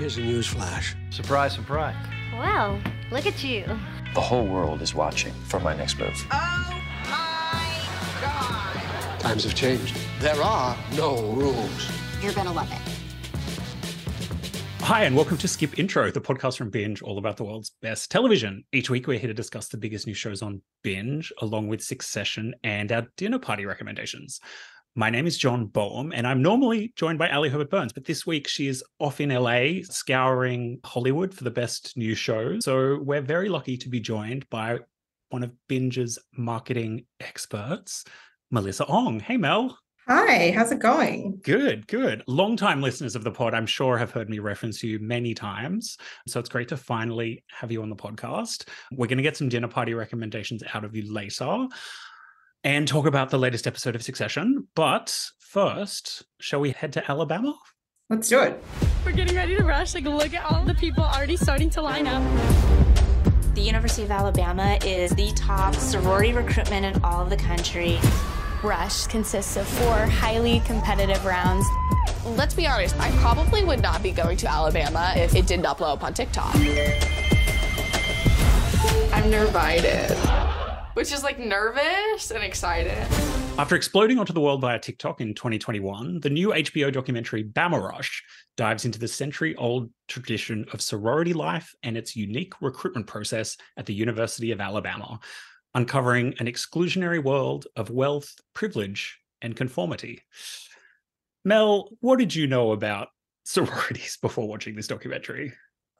Here's a news flash. Surprise, surprise. Well, look at you. The whole world is watching for my next move. Oh my God. Times have changed. There are no rules. You're gonna love it. Hi, and welcome to Skip Intro, the podcast from Binge, all about the world's best television. Each week, we're here to discuss the biggest new shows on Binge, along with Succession and our dinner party recommendations. My name is John Boehm, and I'm normally joined by Ali Herbert Burns, but this week she is off in LA scouring Hollywood for the best new shows. So we're very lucky to be joined by one of Binge's marketing experts, Melissa Ong. Hey, Mel. Hi, how's it going? Good, good. Long-time listeners of the pod, I'm sure, have heard me reference you many times. So it's great to finally have you on the podcast. We're going to get some dinner party recommendations out of you later and talk about the latest episode of Succession. But first, shall we head to Alabama? Let's do it. We're getting ready to rush. Like, look at all the people already starting to line up. The University of Alabama is the top sorority recruitment in all of the country. Rush consists of four highly competitive rounds. Let's be honest, I probably would not be going to Alabama if it did not blow up on TikTok. I'm nervited which is like nervous and excited. After exploding onto the world via TikTok in 2021, the new HBO documentary Bama Rush dives into the century old tradition of sorority life and its unique recruitment process at the University of Alabama, uncovering an exclusionary world of wealth, privilege, and conformity. Mel, what did you know about sororities before watching this documentary?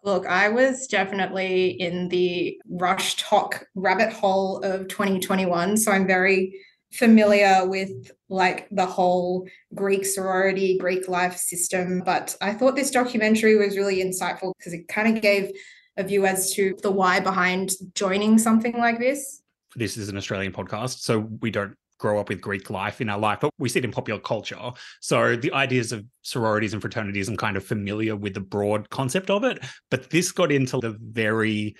Look, I was definitely in the RushTok rabbit hole of 2021. So I'm very familiar with like the whole Greek sorority, Greek life system. But I thought this documentary was really insightful because it kind of gave a view as to the why behind joining something like this. This is an Australian podcast, so we don't grow up with Greek life in our life, but we see it in popular culture. So the ideas of sororities and fraternities, I'm kind of familiar with the broad concept of it. But this got into the very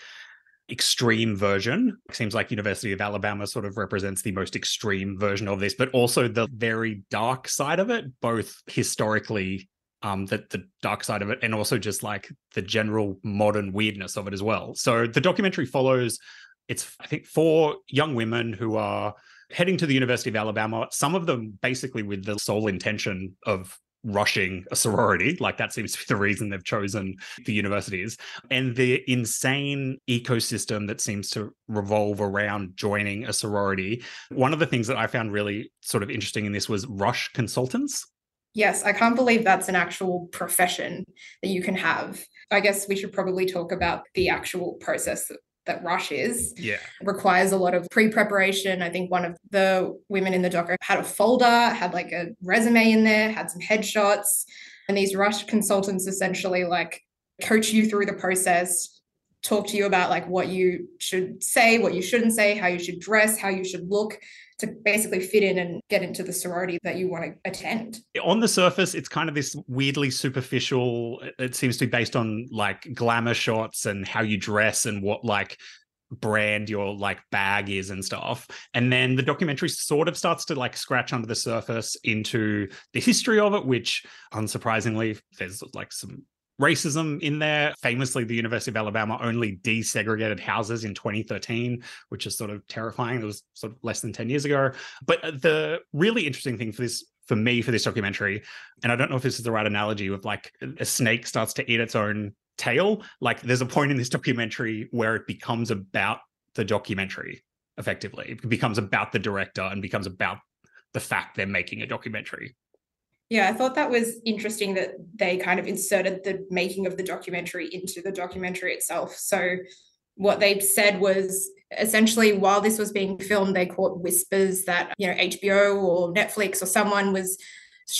extreme version. It seems like University of Alabama sort of represents the most extreme version of this, but also the very dark side of it, both historically um the the dark side of it and also just like the general modern weirdness of it as well. So the documentary follows it's I think four young women who are heading to the University of Alabama, some of them basically with the sole intention of rushing a sorority. Like that seems to be the reason they've chosen the universities. And the insane ecosystem that seems to revolve around joining a sorority. One of the things that I found really sort of interesting in this was rush consultants. Yes, I can't believe that's an actual profession that you can have. I guess we should probably talk about the actual process that Rush is. Yeah. Requires a lot of pre-preparation. I think one of the women in the docker had a folder, had like a resume in there, had some headshots. And these Rush consultants essentially like coach you through the process, talk to you about like what you should say, what you shouldn't say, how you should dress, how you should look to basically fit in and get into the sorority that you want to attend. On the surface, it's kind of this weirdly superficial, uh, it seems to be based on like glamour shots and how you dress and what like brand your like bag is and stuff. And then the documentary sort of starts to like scratch under the surface into the history of it, which unsurprisingly, there's like some racism in there. Famously, the University of Alabama only desegregated houses in 2013, which is sort of terrifying. It was sort of less than 10 years ago. But the really interesting thing for this for me for this documentary, and I don't know if this is the right analogy, with like a snake starts to eat its own tail. Like there's a point in this documentary where it becomes about the documentary effectively. It becomes about the director and becomes about the fact they're making a documentary. Yeah, I thought that was interesting that they kind of inserted the making of the documentary into the documentary itself. So, what they said was essentially while this was being filmed, they caught whispers that, you know, HBO or Netflix or someone was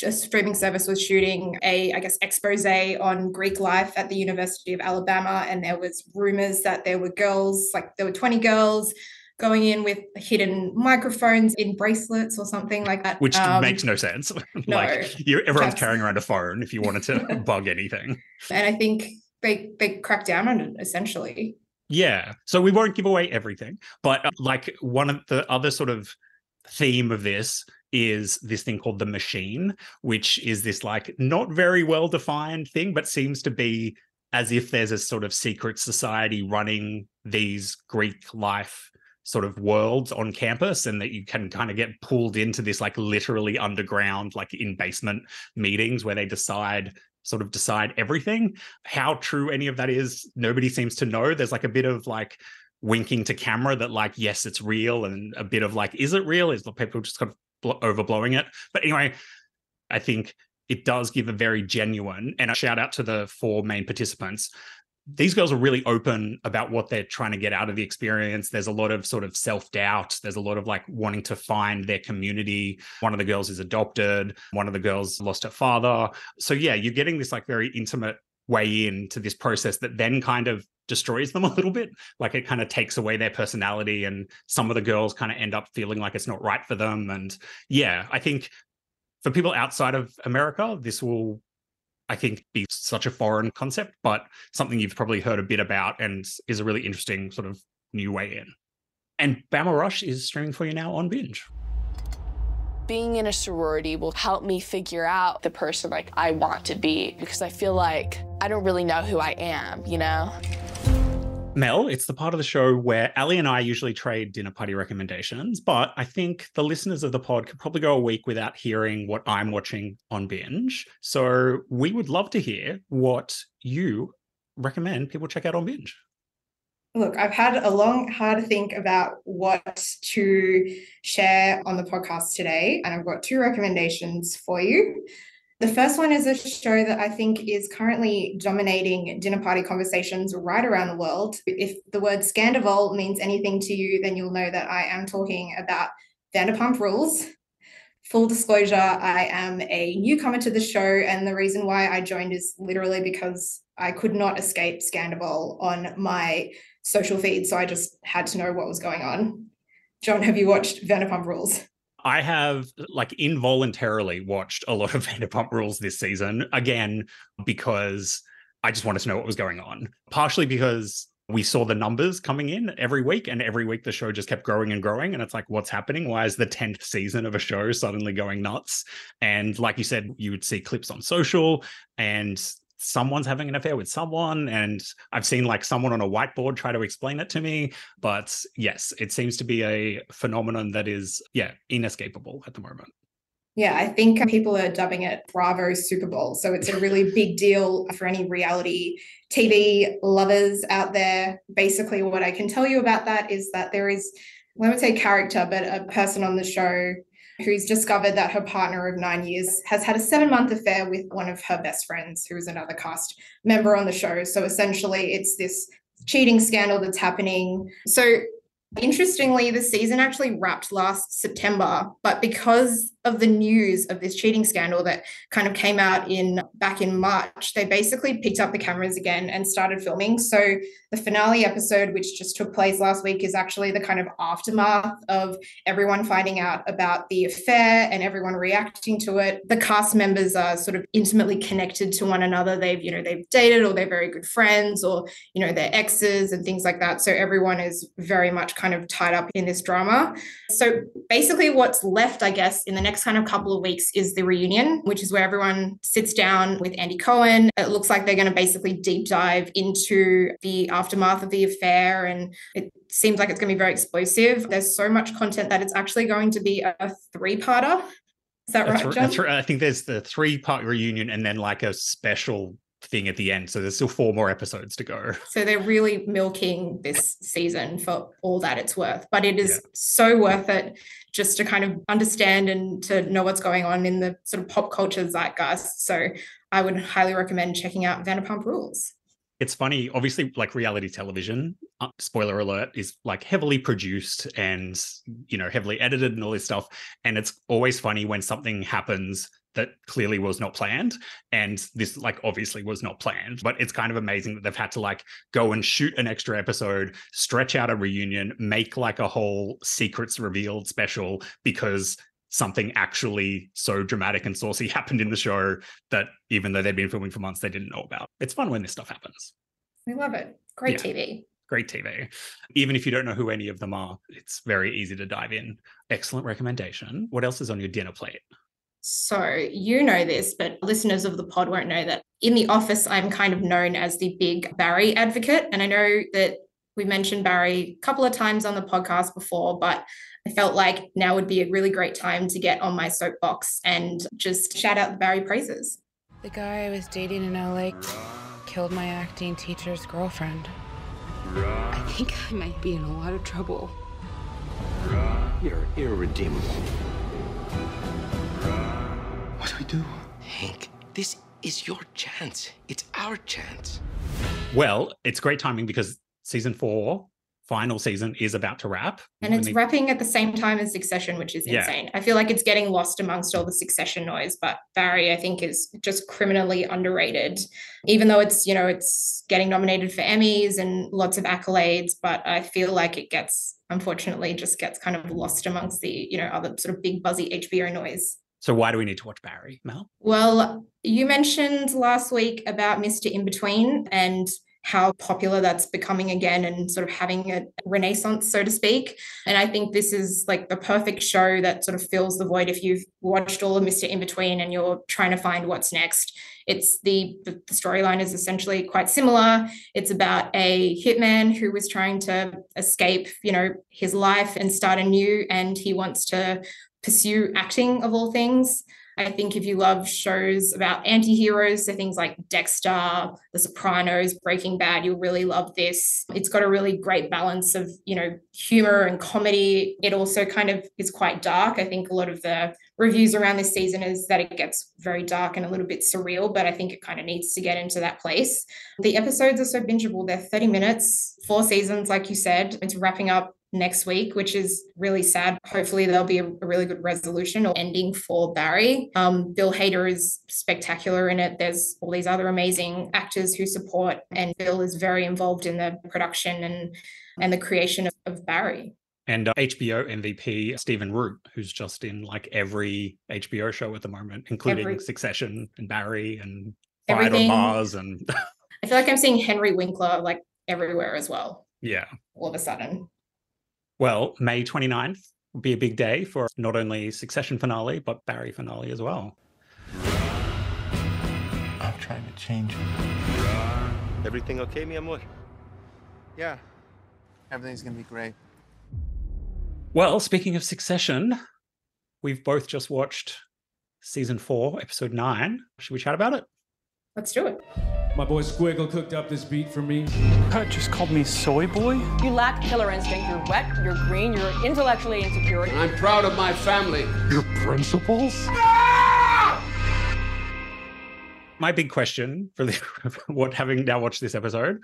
a streaming service was shooting a, I guess, expose on Greek life at the University of Alabama. And there was rumors that there were girls, like there were 20 girls going in with hidden microphones in bracelets or something like that. Which um, makes no sense. No, like everyone's carrying around a phone if you wanted to bug anything. And I think they they cracked down on it essentially. Yeah. So we won't give away everything, but uh, like one of the other sort of theme of this is this thing called the machine, which is this like not very well defined thing, but seems to be as if there's a sort of secret society running these Greek life sort of worlds on campus and that you can kind of get pulled into this like literally underground like in basement meetings where they decide sort of decide everything. How true any of that is nobody seems to know. There's like a bit of like winking to camera that like yes it's real and a bit of like is it real? Is the people just kind of overblowing it? But anyway i think it does give a very genuine and a shout out to the four main participants these girls are really open about what they're trying to get out of the experience. There's a lot of sort of self doubt. There's a lot of like wanting to find their community. One of the girls is adopted. One of the girls lost her father. So, yeah, you're getting this like very intimate way into this process that then kind of destroys them a little bit. Like it kind of takes away their personality. And some of the girls kind of end up feeling like it's not right for them. And yeah, I think for people outside of America, this will I think be such a foreign concept, but something you've probably heard a bit about and is a really interesting sort of new way in. And Bama Rush is streaming for you now on binge. Being in a sorority will help me figure out the person like I want to be because I feel like I don't really know who I am, you know? Mel, it's the part of the show where Ali and I usually trade dinner party recommendations, but I think the listeners of the pod could probably go a week without hearing what I'm watching on binge. So we would love to hear what you recommend people check out on binge. Look, I've had a long, hard think about what to share on the podcast today, and I've got two recommendations for you. The first one is a show that I think is currently dominating dinner party conversations right around the world. If the word Scandoval means anything to you, then you'll know that I am talking about Vanderpump Rules. Full disclosure, I am a newcomer to the show, and the reason why I joined is literally because I could not escape Scandoval on my social feed, so I just had to know what was going on. John, have you watched Vanderpump Rules? I have like involuntarily watched a lot of Vanderpump Rules this season again because I just wanted to know what was going on. Partially because we saw the numbers coming in every week, and every week the show just kept growing and growing. And it's like, what's happening? Why is the 10th season of a show suddenly going nuts? And like you said, you would see clips on social, and someone's having an affair with someone and i've seen like someone on a whiteboard try to explain it to me but yes it seems to be a phenomenon that is yeah inescapable at the moment yeah, I think people are dubbing it Bravo Super Bowl. So it's a really big deal for any reality TV lovers out there. Basically, what I can tell you about that is that there is, I won't say character, but a person on the show who's discovered that her partner of nine years has had a seven month affair with one of her best friends, who is another cast member on the show. So essentially, it's this cheating scandal that's happening. So Interestingly, the season actually wrapped last September, but because of the news of this cheating scandal that kind of came out in back in March, they basically picked up the cameras again and started filming. So the finale episode, which just took place last week, is actually the kind of aftermath of everyone finding out about the affair and everyone reacting to it. The cast members are sort of intimately connected to one another. They've, you know, they've dated or they're very good friends or, you know, they're exes and things like that. So everyone is very much kind of tied up in this drama. So basically, what's left, I guess, in the next kind of couple of weeks is the reunion, which is where everyone sits down with Andy Cohen. It looks like they're going to basically deep dive into the aftermath of the affair, and it seems like it's going to be very explosive. There's so much content that it's actually going to be a three parter. Is that right, John? I think there's the three part reunion and then like a special thing at the end. So there's still four more episodes to go. So they're really milking this season for all that it's worth. But it is yeah. so worth it just to kind of understand and to know what's going on in the sort of pop culture zeitgeist. So I would highly recommend checking out Vanderpump Rules. It's funny, obviously, like reality television, uh, spoiler alert, is like heavily produced and, you know, heavily edited and all this stuff. And it's always funny when something happens that clearly was not planned and this like obviously was not planned but it's kind of amazing that they've had to like go and shoot an extra episode stretch out a reunion make like a whole secrets revealed special because something actually so dramatic and saucy happened in the show that even though they've been filming for months they didn't know about it's fun when this stuff happens we love it great yeah. tv great TV. Even if you don't know who any of them are, it's very easy to dive in. Excellent recommendation. What else is on your dinner plate? So, you know this, but listeners of the pod won't know that in the office, I'm kind of known as the big Barry advocate. And I know that we mentioned Barry a couple of times on the podcast before, but I felt like now would be a really great time to get on my soapbox and just shout out the Barry praises. The guy I was dating in LA killed my acting teacher's girlfriend. I think I might be in a lot of trouble. You're irredeemable. What do we do? Hank, this is your chance. It's our chance. Well, it's great timing because season four final season is about to wrap. And it's they... wrapping at the same time as Succession, which is yeah. insane. I feel like it's getting lost amongst all the Succession noise, but Barry, I think, is just criminally underrated, even though it's, you know, it's getting nominated for Emmys and lots of accolades, but I feel like it gets, unfortunately, just gets kind of lost amongst the, you know, other sort of big buzzy HBO noise. So why do we need to watch Barry, Mel? Well, you mentioned last week about Mr. In Between and how popular that's becoming again and sort of having a renaissance, so to speak. And I think this is like the perfect show that sort of fills the void if you've watched all of Mr. In Between and you're trying to find what's next. It's the, the storyline is essentially quite similar. It's about a hitman who was trying to escape, you know, his life and start anew, and he wants to pursue acting of all things. I think if you love shows about anti-heroes, so things like Dexter, The Sopranos, Breaking Bad, you'll really love this. It's got a really great balance of, you know, humor and comedy. It also kind of is quite dark. I think a lot of the reviews around this season is that it gets very dark and a little bit surreal, but I think it kind of needs to get into that place. The episodes are so bingeable. They're 30 minutes, four seasons, like you said. It's wrapping up next week, which is really sad. Hopefully, there'll be a, really good resolution or ending for Barry. Um, Bill Hader is spectacular in it. There's all these other amazing actors who support, and Bill is very involved in the production and and the creation of, of Barry. And uh, HBO MVP Stephen Root, who's just in like every HBO show at the moment, including every... Succession and Barry and Fight on Mars. And I feel like I'm seeing Henry Winkler like everywhere as well. Yeah. All of a sudden. Well, May 29th will be a big day for not only Succession finale, but Barry finale as well. I'm trying to change. Everything okay, mi amor? Yeah. Everything's going to be great. Well, speaking of Succession, we've both just watched season four, episode nine. Should we chat about it? Let's do it. My boy Squiggle cooked up this beat for me. Pat just called me soy boy? You lack killer instinct. You're wet, you're green, you're intellectually insecure. And I'm proud of my family. Your principles? My big question for the, what having now watched this episode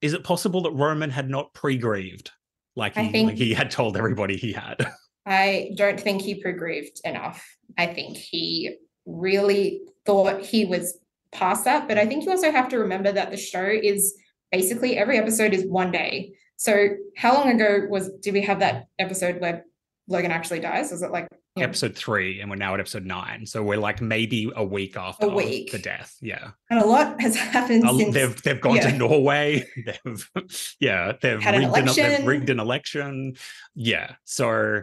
is it possible that Roman had not pre-grieved like he, think, like he had told everybody he had? I don't think he pre-grieved enough. I think he really thought he was past that. But I think you also have to remember that the show is basically every episode is one day. So how long ago was did we have that episode where Logan actually dies? Is it like you know, episode three, and we're now at episode nine. So we're like maybe a week after a week. the death. Yeah. And a lot has happened a, since they've they've gone yeah. to Norway. They've yeah, they've Had rigged an, an, they've rigged an election. Yeah. So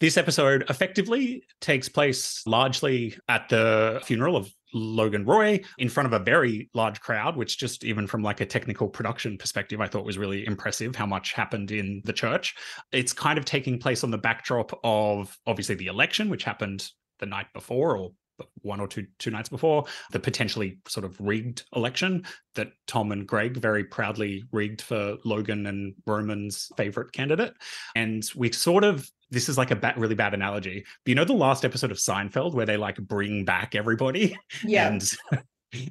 this episode effectively takes place largely at the funeral of Logan Roy in front of a very large crowd, which just even from like a technical production perspective, I thought was really impressive how much happened in the church. It's kind of taking place on the backdrop of obviously the election, which happened the night before or one or two two nights before the potentially sort of rigged election that Tom and Greg very proudly rigged for Logan and Roman's favorite candidate and we sort of this is like a bad, really bad analogy. But you know the last episode of Seinfeld where they like bring back everybody, yeah, and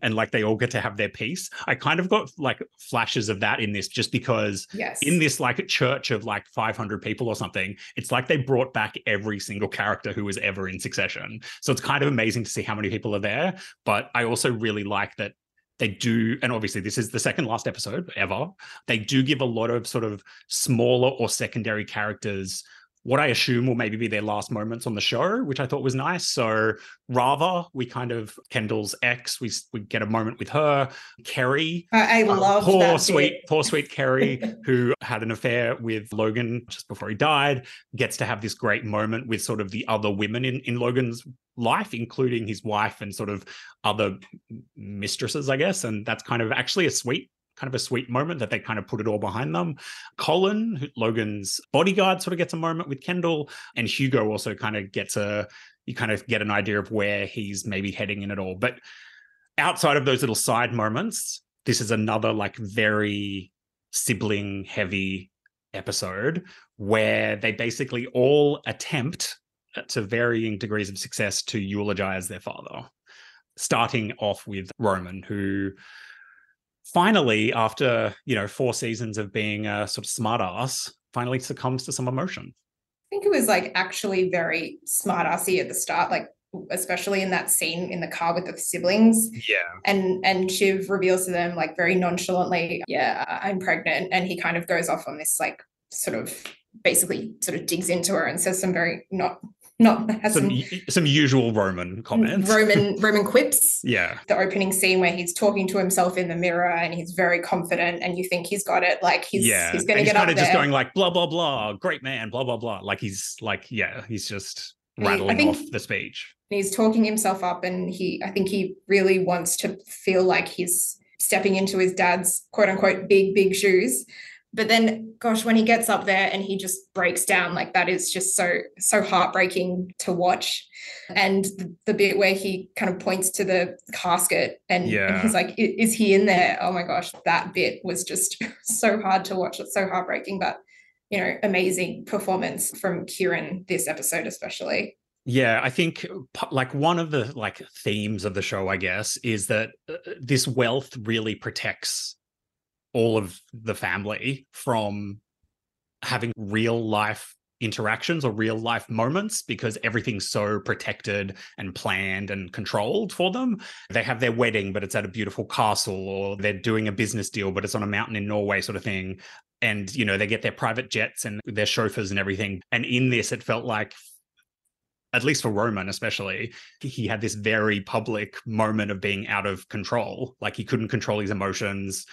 and like they all get to have their piece. I kind of got like flashes of that in this, just because yes. in this like church of like 500 people or something, it's like they brought back every single character who was ever in Succession. So it's kind of amazing to see how many people are there. But I also really like that they do and obviously this is the second last episode ever they do give a lot of sort of smaller or secondary characters what I assume will maybe be their last moments on the show, which I thought was nice. So Rava, we kind of Kendall's ex, we we get a moment with her. Kerry, I, um, love poor that sweet, bit. poor sweet Kerry, who had an affair with Logan just before he died, gets to have this great moment with sort of the other women in in Logan's life, including his wife and sort of other mistresses, I guess. And that's kind of actually a sweet kind of a sweet moment that they kind of put it all behind them. Colin, Logan's bodyguard, sort of gets a moment with Kendall, and Hugo also kind of gets a you kind of get an idea of where he's maybe heading in it all. But outside of those little side moments, this is another like very sibling heavy episode where they basically all attempt uh, to varying degrees of success to eulogize their father starting off with roman who finally after you know four seasons of being a sort of smart ass finally succumbs to some emotion I think it was like actually very smart assy at the start, like especially in that scene in the car with the siblings. yeah And and Shiv reveals to them like very nonchalantly, yeah, I'm pregnant. And he kind of goes off on this like sort of basically sort of digs into her and says some very not not some some, some usual roman comments. Roman Roman quips. yeah. The opening scene where he's talking to himself in the mirror and he's very confident and you think he's got it, like he's yeah. he's and he's get up kind of there. just going like blah blah blah great man blah blah blah. Like he's like yeah he's just rattling think- off the speech. He's talking himself up and he i think he really wants to feel like he's stepping into his dad's quote unquote big big shoes but then gosh when he gets up there and he just breaks down like that is just so so heartbreaking to watch. And the, the bit where he kind of points to the casket and, and Yeah. he's like is he in there? Oh my gosh that bit was just so hard to watch. It's so heartbreaking but you know amazing performance from kieran this episode especially. Yeah, I think like one of the like themes of the show, I guess, is that uh, this wealth really protects all of the family from having real life interactions or real life moments because everything's so protected and planned and controlled for them. They have their wedding, but it's at a beautiful castle, or they're doing a business deal, but it's on a mountain in Norway, sort of thing. And, you know, they get their private jets and their chauffeurs and everything. And in this, it felt like at least for Roman, especially, he had this very public moment of being out of control. Like he couldn't control his emotions.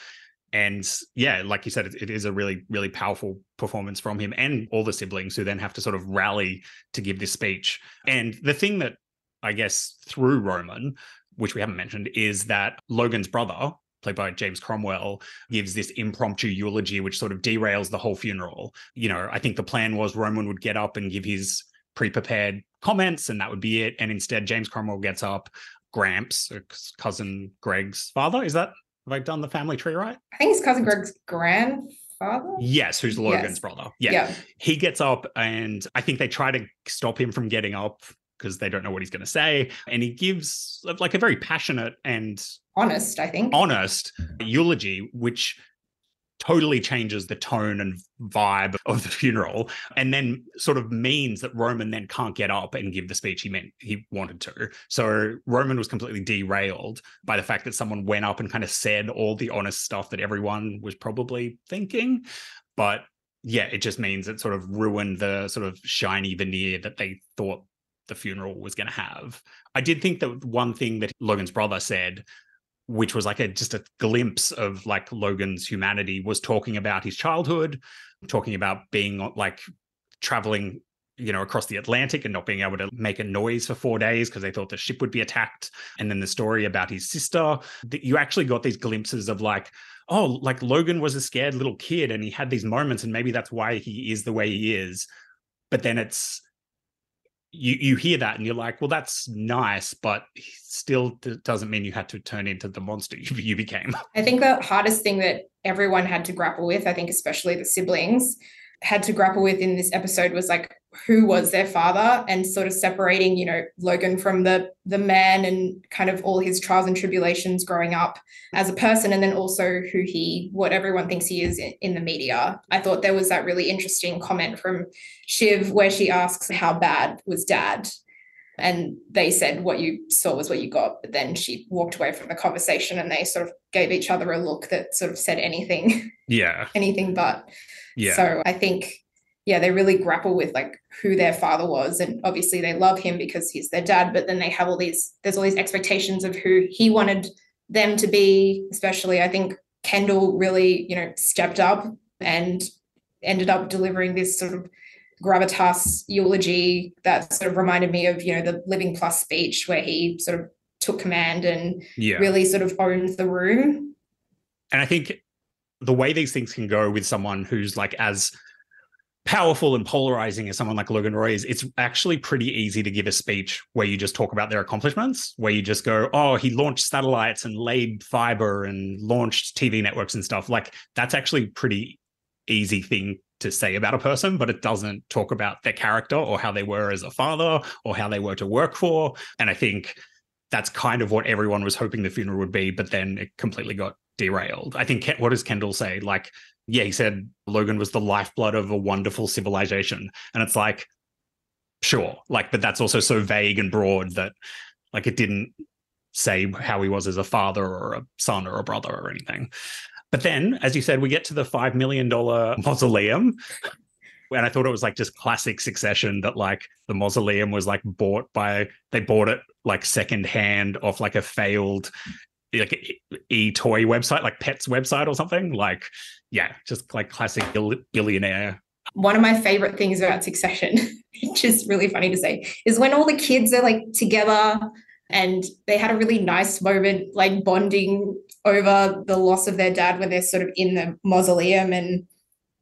And yeah, like you said, it, it is a really, really powerful performance from him and all the siblings who then have to sort of rally to give this speech. And the thing that I guess through Roman, which we haven't mentioned, is that Logan's brother, played by James Cromwell, gives this impromptu eulogy, which sort of derails the whole funeral. You know, I think the plan was Roman would get up and give his pre-prepared comments and that would be it and instead james cromwell gets up gramps uh, cousin greg's father is that have i done the family tree right I think it's cousin Greg's grandfather. yes who's logan's Yes. brother yeah. Yeah. he gets up and i think they try to stop him from getting up because they don't know what he's going to say and he gives like a very passionate and Honest, I think. honest eulogy which totally changes the tone and vibe of the funeral and then sort of means that roman then can't get up and give the speech he meant he wanted to. So roman was completely derailed by the fact that someone went up and kind of said all the honest stuff that everyone was probably thinking. But yeah it just means it sort of ruined the sort of shiny veneer that they thought the funeral was going to have. I did think that one thing that logan's brother said which was like a just a glimpse of like Logan's humanity was talking about his childhood, talking about being uh, like traveling you know across the Atlantic and not being able to make a noise for 4 days because they thought the ship would be attacked. And then the story about his sister that you actually got these glimpses of like oh like Logan was a scared little kid and he had these moments and maybe that's why he is the way he is. But then it's you you hear that and you're like, well, that's nice, but still d- doesn't mean you had to turn into the monster you, you became. I think the hardest thing that everyone had to grapple with, I think especially the siblings, had to grapple with in this episode was like who was their father and sort of separating, you know, Logan from the the man and kind of all his trials and tribulations growing up as a person and then also who he what everyone thinks he is in, in the media. I thought there was that really interesting comment from Shiv where she asks how bad was dad and they said what you saw was what you got but then she walked away from the conversation and they sort of gave each other a look that sort of said anything Yeah. anything but Yeah. so i think yeah, they really grapple with like who their father was. And obviously they love him because he's their dad, but then they have all these, there's all these expectations of who he wanted them to be, especially I think Kendall really, you know, stepped up and ended up delivering this sort of gravitas eulogy that sort of reminded me of, you know, the Living Plus speech where he sort of took command and Yeah. really sort of owned the room. And I think the way these things can go with someone who's like as powerful and polarizing as someone like Logan Roy is, it's actually pretty easy to give a speech where you just talk about their accomplishments, where you just go, oh, he launched satellites and laid fiber and launched TV networks and stuff. Like that's actually pretty easy thing to say about a person, but it doesn't talk about their character or how they were as a father or how they were to work for. And I think that's kind of what everyone was hoping the funeral would be, but then it completely got derailed. I think what does Kendall say? Like, yeah, he said Logan was the lifeblood of a wonderful civilization, and it's like, sure, like, but that's also so vague and broad that, like, it didn't say how he was as a father or a son or a brother or anything. But then, as you said, we get to the five million dollar mausoleum. And I thought it was like just classic succession that like the mausoleum was like bought by they bought it like secondhand off like a failed like e toy website, like Pets website or something. Like, yeah, just like classic bill- billionaire. One of my favorite things about Succession, which is really funny to say, is when all the kids are like together and they had a really nice moment, like bonding over the loss of their dad when they're sort of in the mausoleum and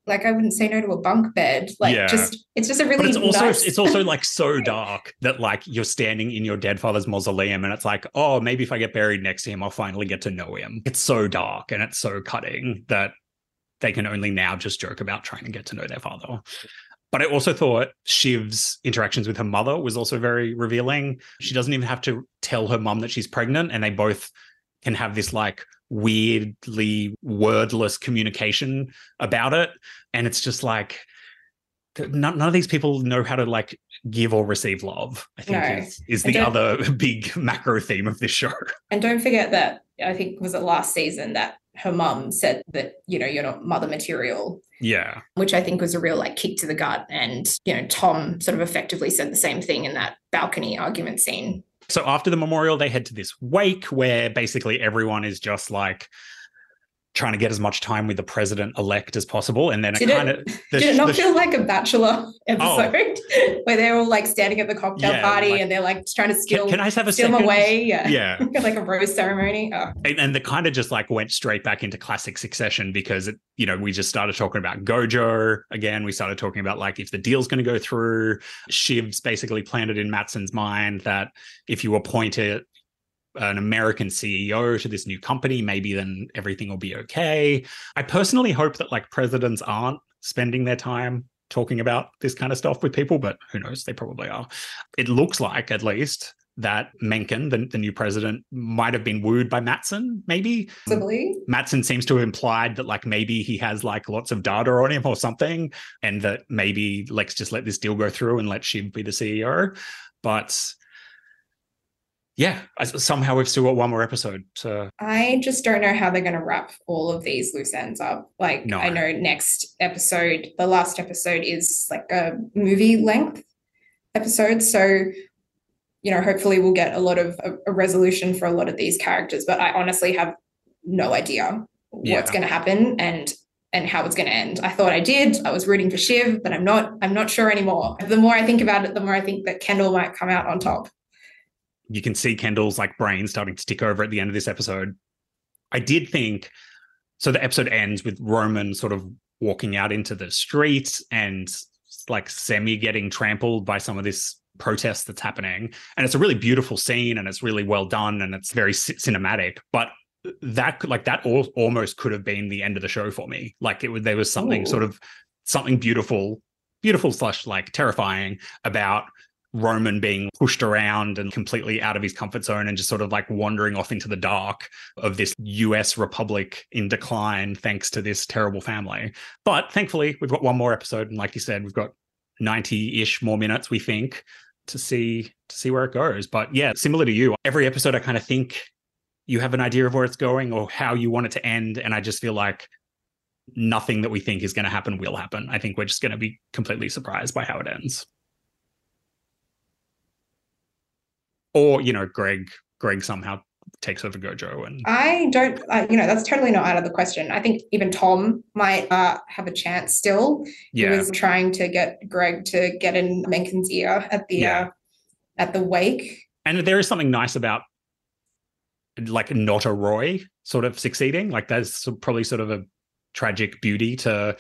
like I wouldn't say no to a bunk bed. Like Yeah. just it's just a really But it's also nice it's also like so dark that like you're standing in your dead father's mausoleum and it's like, oh, maybe if I get buried next to him, I'll finally get to know him. It's so dark and it's so cutting that they can only now just joke about trying to get to know their father. But I also thought Shiv's interactions with her mother was also very revealing. She doesn't even have to tell her mum that she's pregnant, and they both can have this like weirdly wordless communication about it. And it's just like none, none of these people know how to like give or receive love. I think No. is, is the other big macro theme of this show. And don't forget that I think was it last season that her mum said that, you know, you're not mother material, Yeah. which I think was a real like kick to the gut. And, you know, Tom sort of effectively said the same thing in that balcony argument scene. So after the memorial, they head to this wake where basically everyone is just like trying to get as much time with the president elect as possible. And then it Did it- kind of Did it not feel like a bachelor oh. episode where they're all like standing at the cocktail Oh. Yeah, party like- and they're like trying to steal, can I just have a steal them away? Yeah. Yeah. like a rose ceremony. Oh. and, and the kind of just like went straight back into classic succession because it, you know we just started talking about gojo again we started talking about like if the deal's going to go through shiv's basically planted in matsson's mind that if you appoint a, an american ceo to this new company maybe then everything will be okay i personally hope that like presidents aren't spending their time talking about this kind of stuff with people but who knows they probably are it looks like at least that Mencken, the, the new president, might have been wooed by Matsson, maybe. Possibly. Matsson seems to have implied that like maybe he has like lots of data on him or something, and that maybe let's just let this deal go through and let Shiv be the CEO. But yeah, I, somehow we've still got one more episode. So I just don't know how they're going to wrap all of these loose ends up. Like, No. I know next episode, the last episode is like a movie length episode. So, you know, hopefully we'll get a lot of a, a resolution for a lot of these characters. But I honestly have no idea what's Yeah. going to happen and and how it's going to end. I thought I did. I was rooting for Shiv, but I'm not. I'm not sure anymore. The more I think about it, the more I think that Kendall might come out on top. You can see Kendall's like brain starting to tick over at the end of this episode. I did think so. The episode ends with Roman sort of walking out into the streets and like semi getting trampled by some of this protest that's happening. And it's a really beautiful scene and it's really well done and it's very ci- cinematic. But that could like that al- almost could have been the end of the show for me. Like it was there was something Ooh. sort of something beautiful, beautiful slash like terrifying about Roman being pushed around and completely out of his comfort zone and just sort of like wandering off into the dark of this US republic in decline thanks to this terrible family. But thankfully, we've got one more episode and like you said, we've got 90-ish more minutes we think to see to see where it goes. But yeah, similar to you, every episode I kind of think you have an idea of where it's going or how you want it to end and I just feel like nothing that we think is going to happen will happen. I think we're just going to be completely surprised by how it ends. Or, you know, Greg Greg somehow takes over Gojo and I don't, uh, you know, that's totally not out of the question. I think even Tom might uh, have a chance still. Yeah. He was trying to get Greg to get in Mencken's ear at the Yeah. uh, at the wake. and there is something nice about like not a Roy sort of succeeding. Like there's probably sort of a tragic beauty to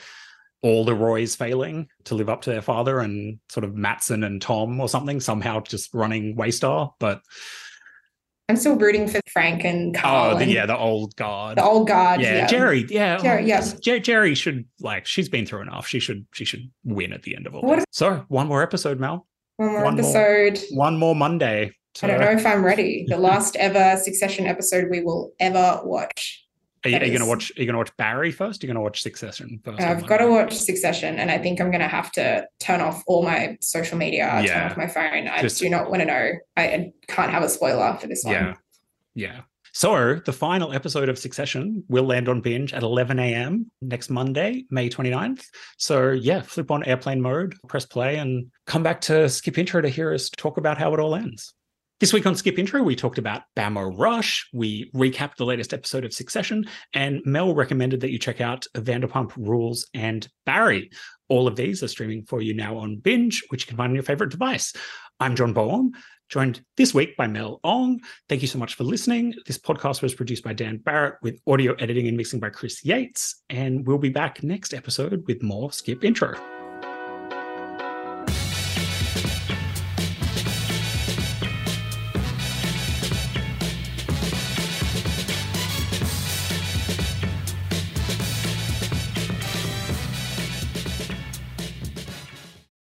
all the Roys failing to live up to their father and sort of Matsson and Tom or something somehow just running Waystar. But I'm still rooting for Frank and oh, Karl. oh, the, and yeah, the old guard. the old guard. yeah, Yeah, Gerri. Yeah, Gerri, oh, yeah. Jer- Gerri should like she's been through enough. She should she should win at the end of all What this. So one more episode, Mel. One more One more. episode. One more Monday. I don't know if I'm ready. The last ever Succession episode we will ever watch. Are you, are you gonna watch? Are you gonna watch Barry first? You're you gonna watch Succession first? I've got to watch Succession, and I think I'm going to have to turn off all my social media, turn off my phone. I Just- do not want to know. I, I can't have a spoiler for this one. Yeah. Yeah. So the final episode of Succession will land on binge at 11 a.m. next Monday, May 29th. So yeah, flip on airplane mode, press play, and come back to Skip Intro to hear us talk about how it all ends. This week on Skip Intro, we talked about Bama Rush. We recapped the latest episode of Succession, and Mel recommended that you check out Vanderpump Rules and Barry. All of these are streaming for you now on Binge, which you can find on your favorite device. I'm John Boehm, joined this week by Mel Ong. Thank you so much for listening. This podcast was produced by Dan Barrett with audio editing and mixing by Chris Yates. And we'll be back next episode with more Skip Intro.